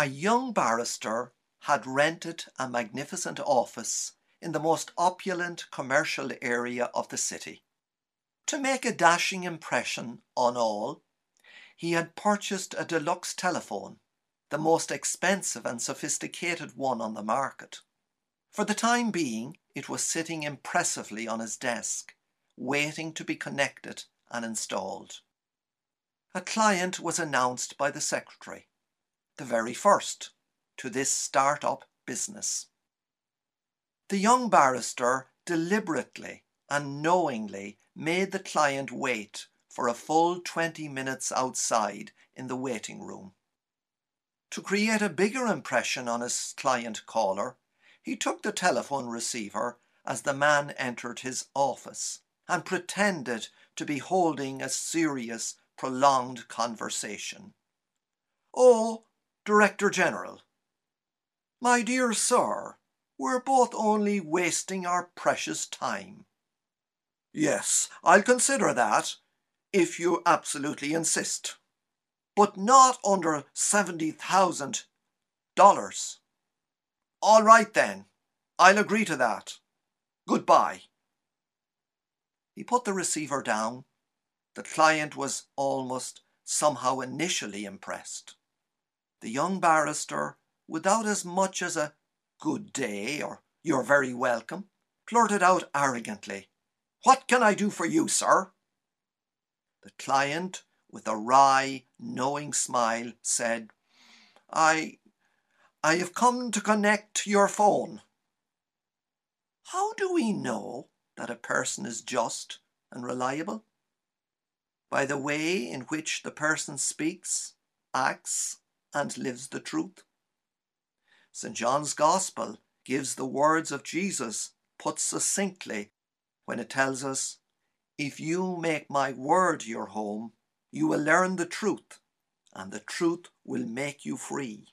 A young barrister had rented a magnificent office in the most opulent commercial area of the city. To make a dashing impression on all, he had purchased a deluxe telephone, the most expensive and sophisticated one on the market. For the time being, it was sitting impressively on his desk, waiting to be connected and installed. A client was announced by the secretary, the very first, to this start-up business. The young barrister deliberately and knowingly made the client wait for a full 20 minutes outside in the waiting room. To create a bigger impression on his client caller, he took the telephone receiver as the man entered his office and pretended to be holding a serious, prolonged conversation. Oh, Director General. My dear sir, we're both only wasting our precious time. Yes, I'll consider that, if you absolutely insist. But not under seventy thousand dollars. All right then, I'll agree to that. Goodbye. He put the receiver down. The client was almost somehow initially impressed. The young barrister, without as much as a good day or you're very welcome, blurted out arrogantly, What can I do for you, sir? The client, with a wry, knowing smile, said, I, I have come to connect your phone. How do we know that a person is just and reliable? By the way in which the person speaks, acts, and lives the truth. St. John's Gospel gives the words of Jesus put succinctly when it tells us, If you make my word your home, you will learn the truth, and the truth will make you free.